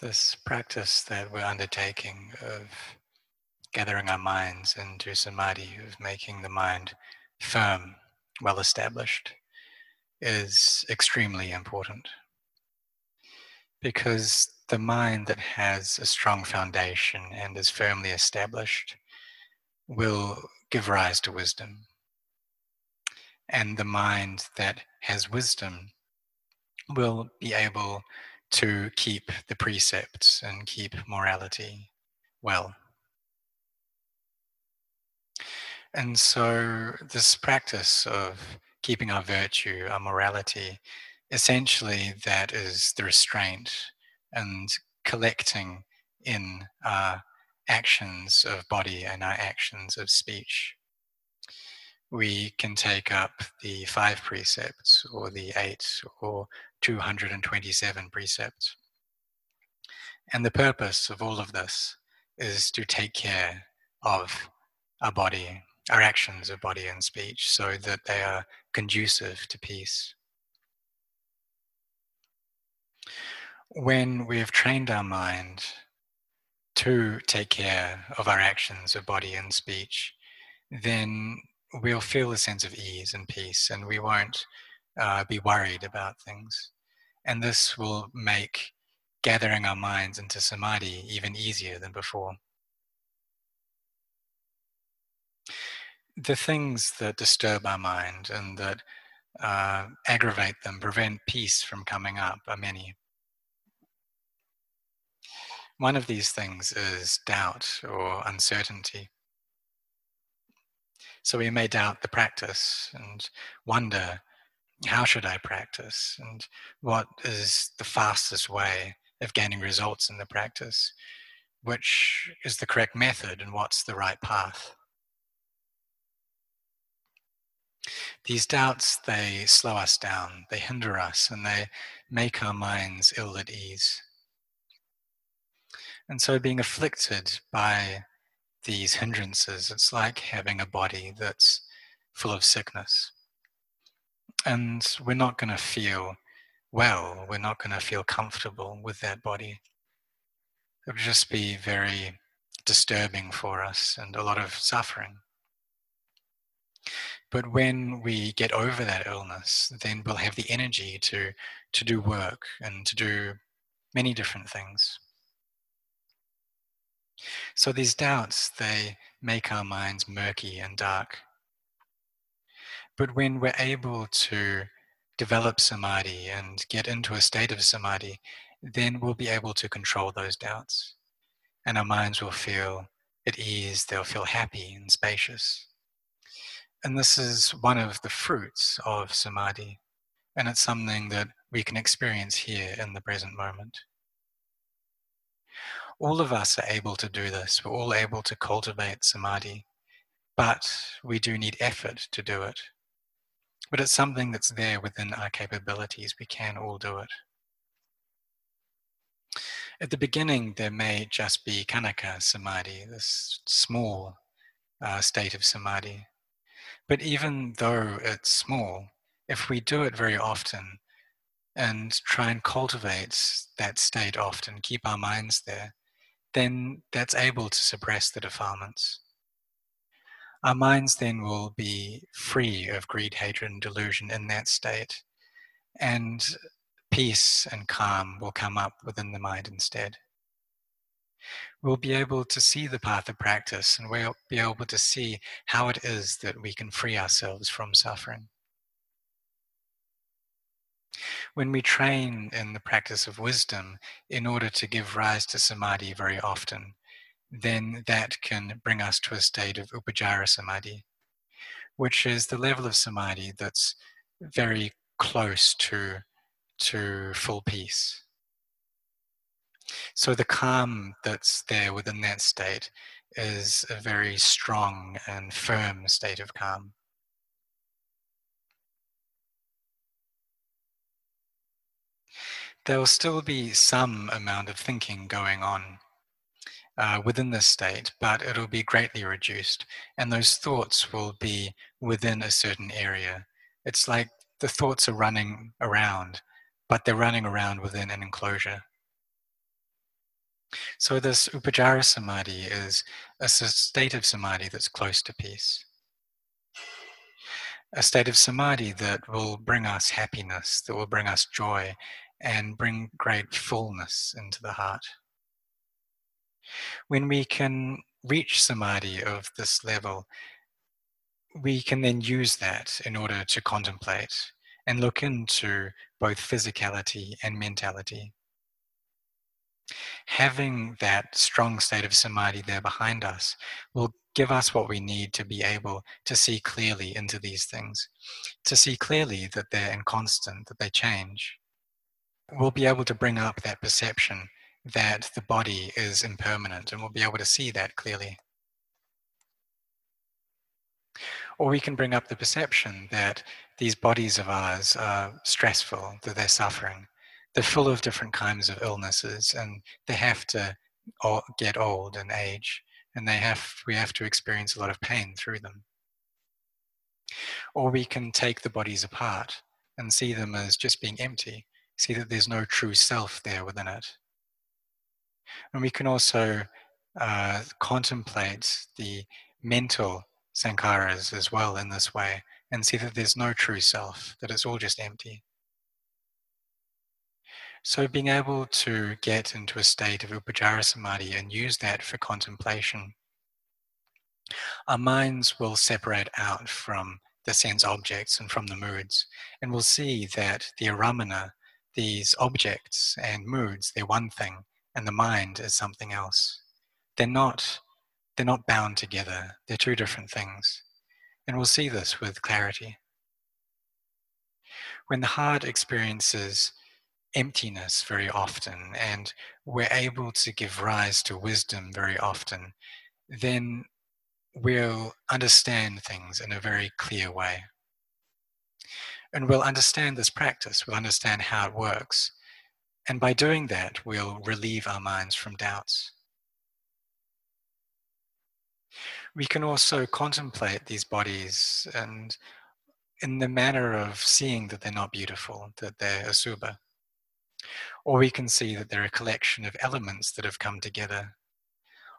This practice that we're undertaking of gathering our minds into samadhi, of making the mind firm, well established, is extremely important. Because the mind that has a strong foundation and is firmly established will give rise to wisdom. And the mind that has wisdom will be able to keep the precepts and keep morality well. And so, this practice of keeping our virtue, our morality, essentially that is the restraint and collecting in our actions of body and our actions of speech. We can take up the five precepts or the eight or 227 precepts. And the purpose of all of this is to take care of our body, our actions of body and speech, so that they are conducive to peace. When we have trained our mind to take care of our actions of body and speech, then we'll feel a sense of ease and peace and we won't uh, be worried about things. And this will make gathering our minds into samadhi even easier than before. The things that disturb our mind and that uh, aggravate them, prevent peace from coming up, are many. One of these things is doubt or uncertainty. So we may doubt the practice and wonder, how should I practice? And what is the fastest way of gaining results in the practice? Which is the correct method and what's the right path? These doubts, they slow us down, they hinder us, and they make our minds ill at ease. And so, being afflicted by these hindrances, it's like having a body that's full of sickness. And we're not going to feel well, we're not going to feel comfortable with that body. It would just be very disturbing for us and a lot of suffering. But when we get over that illness, then we'll have the energy to, to do work and to do many different things. So these doubts, they make our minds murky and dark. But when we're able to develop samadhi and get into a state of samadhi, then we'll be able to control those doubts. And our minds will feel at ease, they'll feel happy and spacious. And this is one of the fruits of samadhi. And it's something that we can experience here in the present moment all of us are able to do this. We're all able to cultivate samadhi, but we do need effort to do it. But it's something that's there within our capabilities. We can all do it. At the beginning, there may just be khanika samadhi, this small uh, state of samadhi. But even though it's small, if we do it very often and try and cultivate that state often, keep our minds there, then that's able to suppress the defilements. Our minds then will be free of greed, hatred, and delusion in that state, and peace and calm will come up within the mind instead. We'll be able to see the path of practice and we'll be able to see how it is that we can free ourselves from suffering. When we train in the practice of wisdom in order to give rise to samadhi very often, then that can bring us to a state of upacara samadhi, which is the level of samadhi that's very close to, to full peace. So the calm that's there within that state is a very strong and firm state of calm. There will still be some amount of thinking going on uh, within this state, but it'll be greatly reduced. And those thoughts will be within a certain area. It's like the thoughts are running around, but they're running around within an enclosure. So, this Upacara Samadhi is a state of Samadhi that's close to peace. A state of Samadhi that will bring us happiness, that will bring us joy, and bring great fullness into the heart. When we can reach Samadhi of this level, we can then use that in order to contemplate and look into both physicality and mentality. Having that strong state of samadhi there behind us will give us what we need to be able to see clearly into these things, to see clearly that they're inconstant, that they change. We'll be able to bring up that perception that the body is impermanent and we'll be able to see that clearly. Or we can bring up the perception that these bodies of ours are stressful, that they're suffering. They're full of different kinds of illnesses and they have to get old and age and they have we have to experience a lot of pain through them. Or we can take the bodies apart and see them as just being empty, see that there's no true self there within it. And we can also uh, contemplate the mental sankharas as well in this way and see that there's no true self, that it's all just empty. So, being able to get into a state of upacara samadhi and use that for contemplation, our minds will separate out from the sense objects and from the moods, and we'll see that the aramana, these objects and moods, they're one thing, and the mind is something else. They're not they're not bound together. They're two different things. And we'll see this with clarity. When the heart experiences emptiness very often and we're able to give rise to wisdom very often, then we'll understand things in a very clear way. And we'll understand this practice, we'll understand how it works. And by doing that, we'll relieve our minds from doubts. we can also contemplate these bodies and in the manner of seeing that they're not beautiful, that they're asubha. Or we can see that they're a collection of elements that have come together.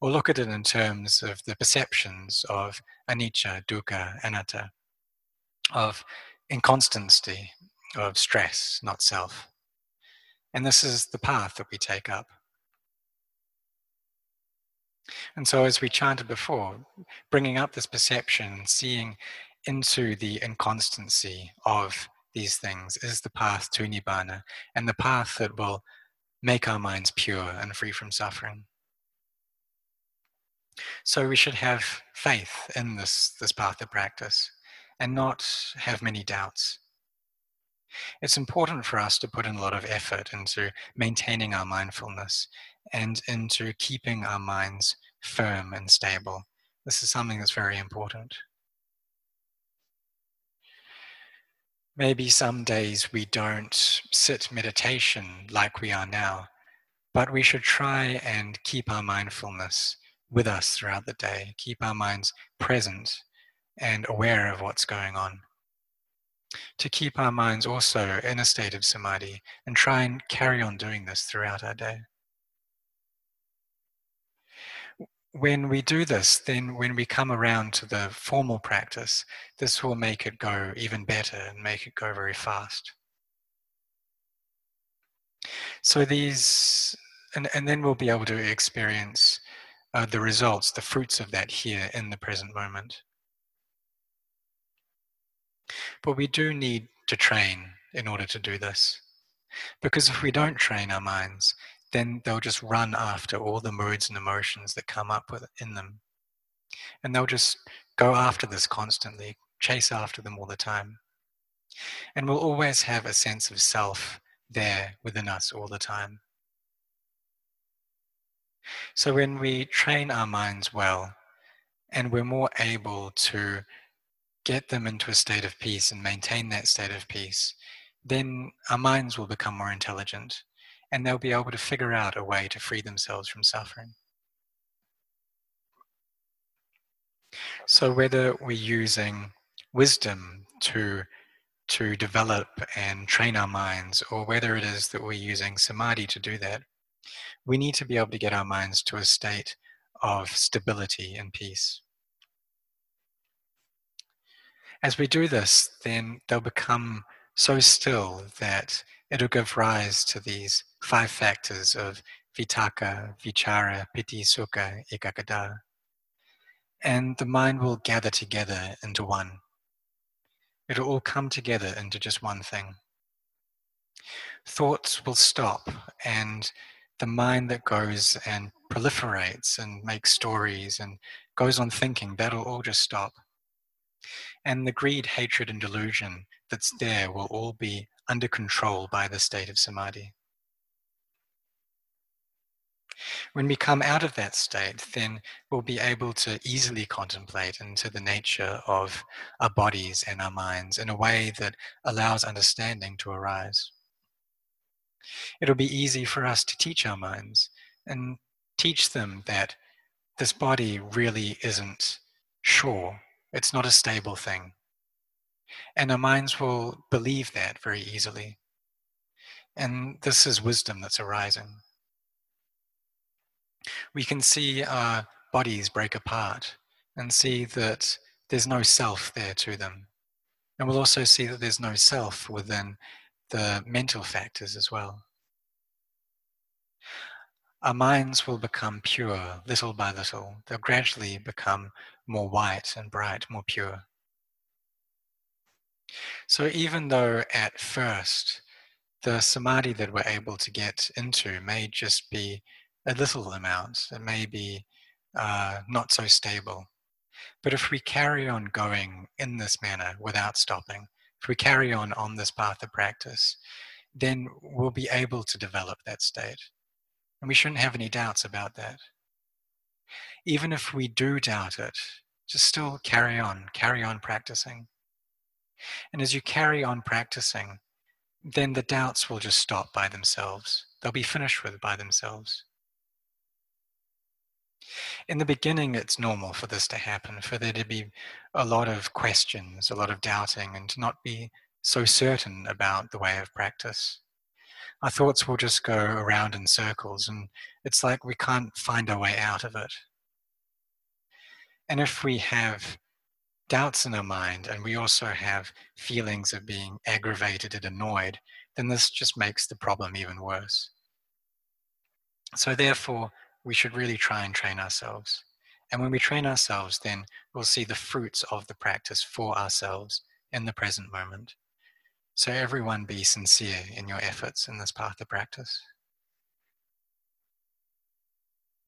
Or look at it in terms of the perceptions of anicca, dukkha, anatta, of inconstancy, of stress, not self. And this is the path that we take up. And so, as we chanted before, bringing up this perception, seeing into the inconstancy of these things is the path to Nibbana and the path that will make our minds pure and free from suffering. So, we should have faith in this, this path of practice and not have many doubts. It's important for us to put in a lot of effort into maintaining our mindfulness and into keeping our minds firm and stable. This is something that's very important. Maybe some days we don't sit meditation like we are now, but we should try and keep our mindfulness with us throughout the day, keep our minds present and aware of what's going on. To keep our minds also in a state of samadhi and try and carry on doing this throughout our day. when we do this, then when we come around to the formal practice, this will make it go even better and make it go very fast. So these, and, and then we'll be able to experience uh, the results, the fruits of that here in the present moment. But we do need to train in order to do this. Because if we don't train our minds, then they'll just run after all the moods and emotions that come up in them. And they'll just go after this constantly, chase after them all the time. And we'll always have a sense of self there within us all the time. So when we train our minds well and we're more able to get them into a state of peace and maintain that state of peace, then our minds will become more intelligent and they'll be able to figure out a way to free themselves from suffering. So, whether we're using wisdom to to develop and train our minds, or whether it is that we're using samadhi to do that, we need to be able to get our minds to a state of stability and peace. As we do this, then they'll become so still that it'll give rise to these five factors of vitaka, vichara, piti, sukha, ekaggata. And the mind will gather together into one. It'll all come together into just one thing. Thoughts will stop, and the mind that goes and proliferates and makes stories and goes on thinking, that'll all just stop. And the greed, hatred, and delusion that's there will all be under control by the state of samadhi. When we come out of that state, then we'll be able to easily contemplate into the nature of our bodies and our minds in a way that allows understanding to arise. It'll be easy for us to teach our minds and teach them that this body really isn't sure, it's not a stable thing. And our minds will believe that very easily. And this is wisdom that's arising. We can see our bodies break apart and see that there's no self there to them. And we'll also see that there's no self within the mental factors as well. Our minds will become pure little by little. They'll gradually become more white and bright, more pure. So even though at first the samadhi that we're able to get into may just be a little amount, it may be uh, not so stable. But if we carry on going in this manner without stopping, if we carry on on this path of practice, then we'll be able to develop that state. And we shouldn't have any doubts about that. Even if we do doubt it, just still carry on, carry on practicing. And as you carry on practicing, then the doubts will just stop by themselves. They'll be finished with by themselves. In the beginning, it's normal for this to happen, for there to be a lot of questions, a lot of doubting, and to not be so certain about the way of practice. Our thoughts will just go around in circles, and it's like we can't find our way out of it. And if we have doubts in our mind and we also have feelings of being aggravated and annoyed, then this just makes the problem even worse. So, therefore, we should really try and train ourselves. And when we train ourselves, then we'll see the fruits of the practice for ourselves in the present moment. So, everyone be sincere in your efforts in this path of practice.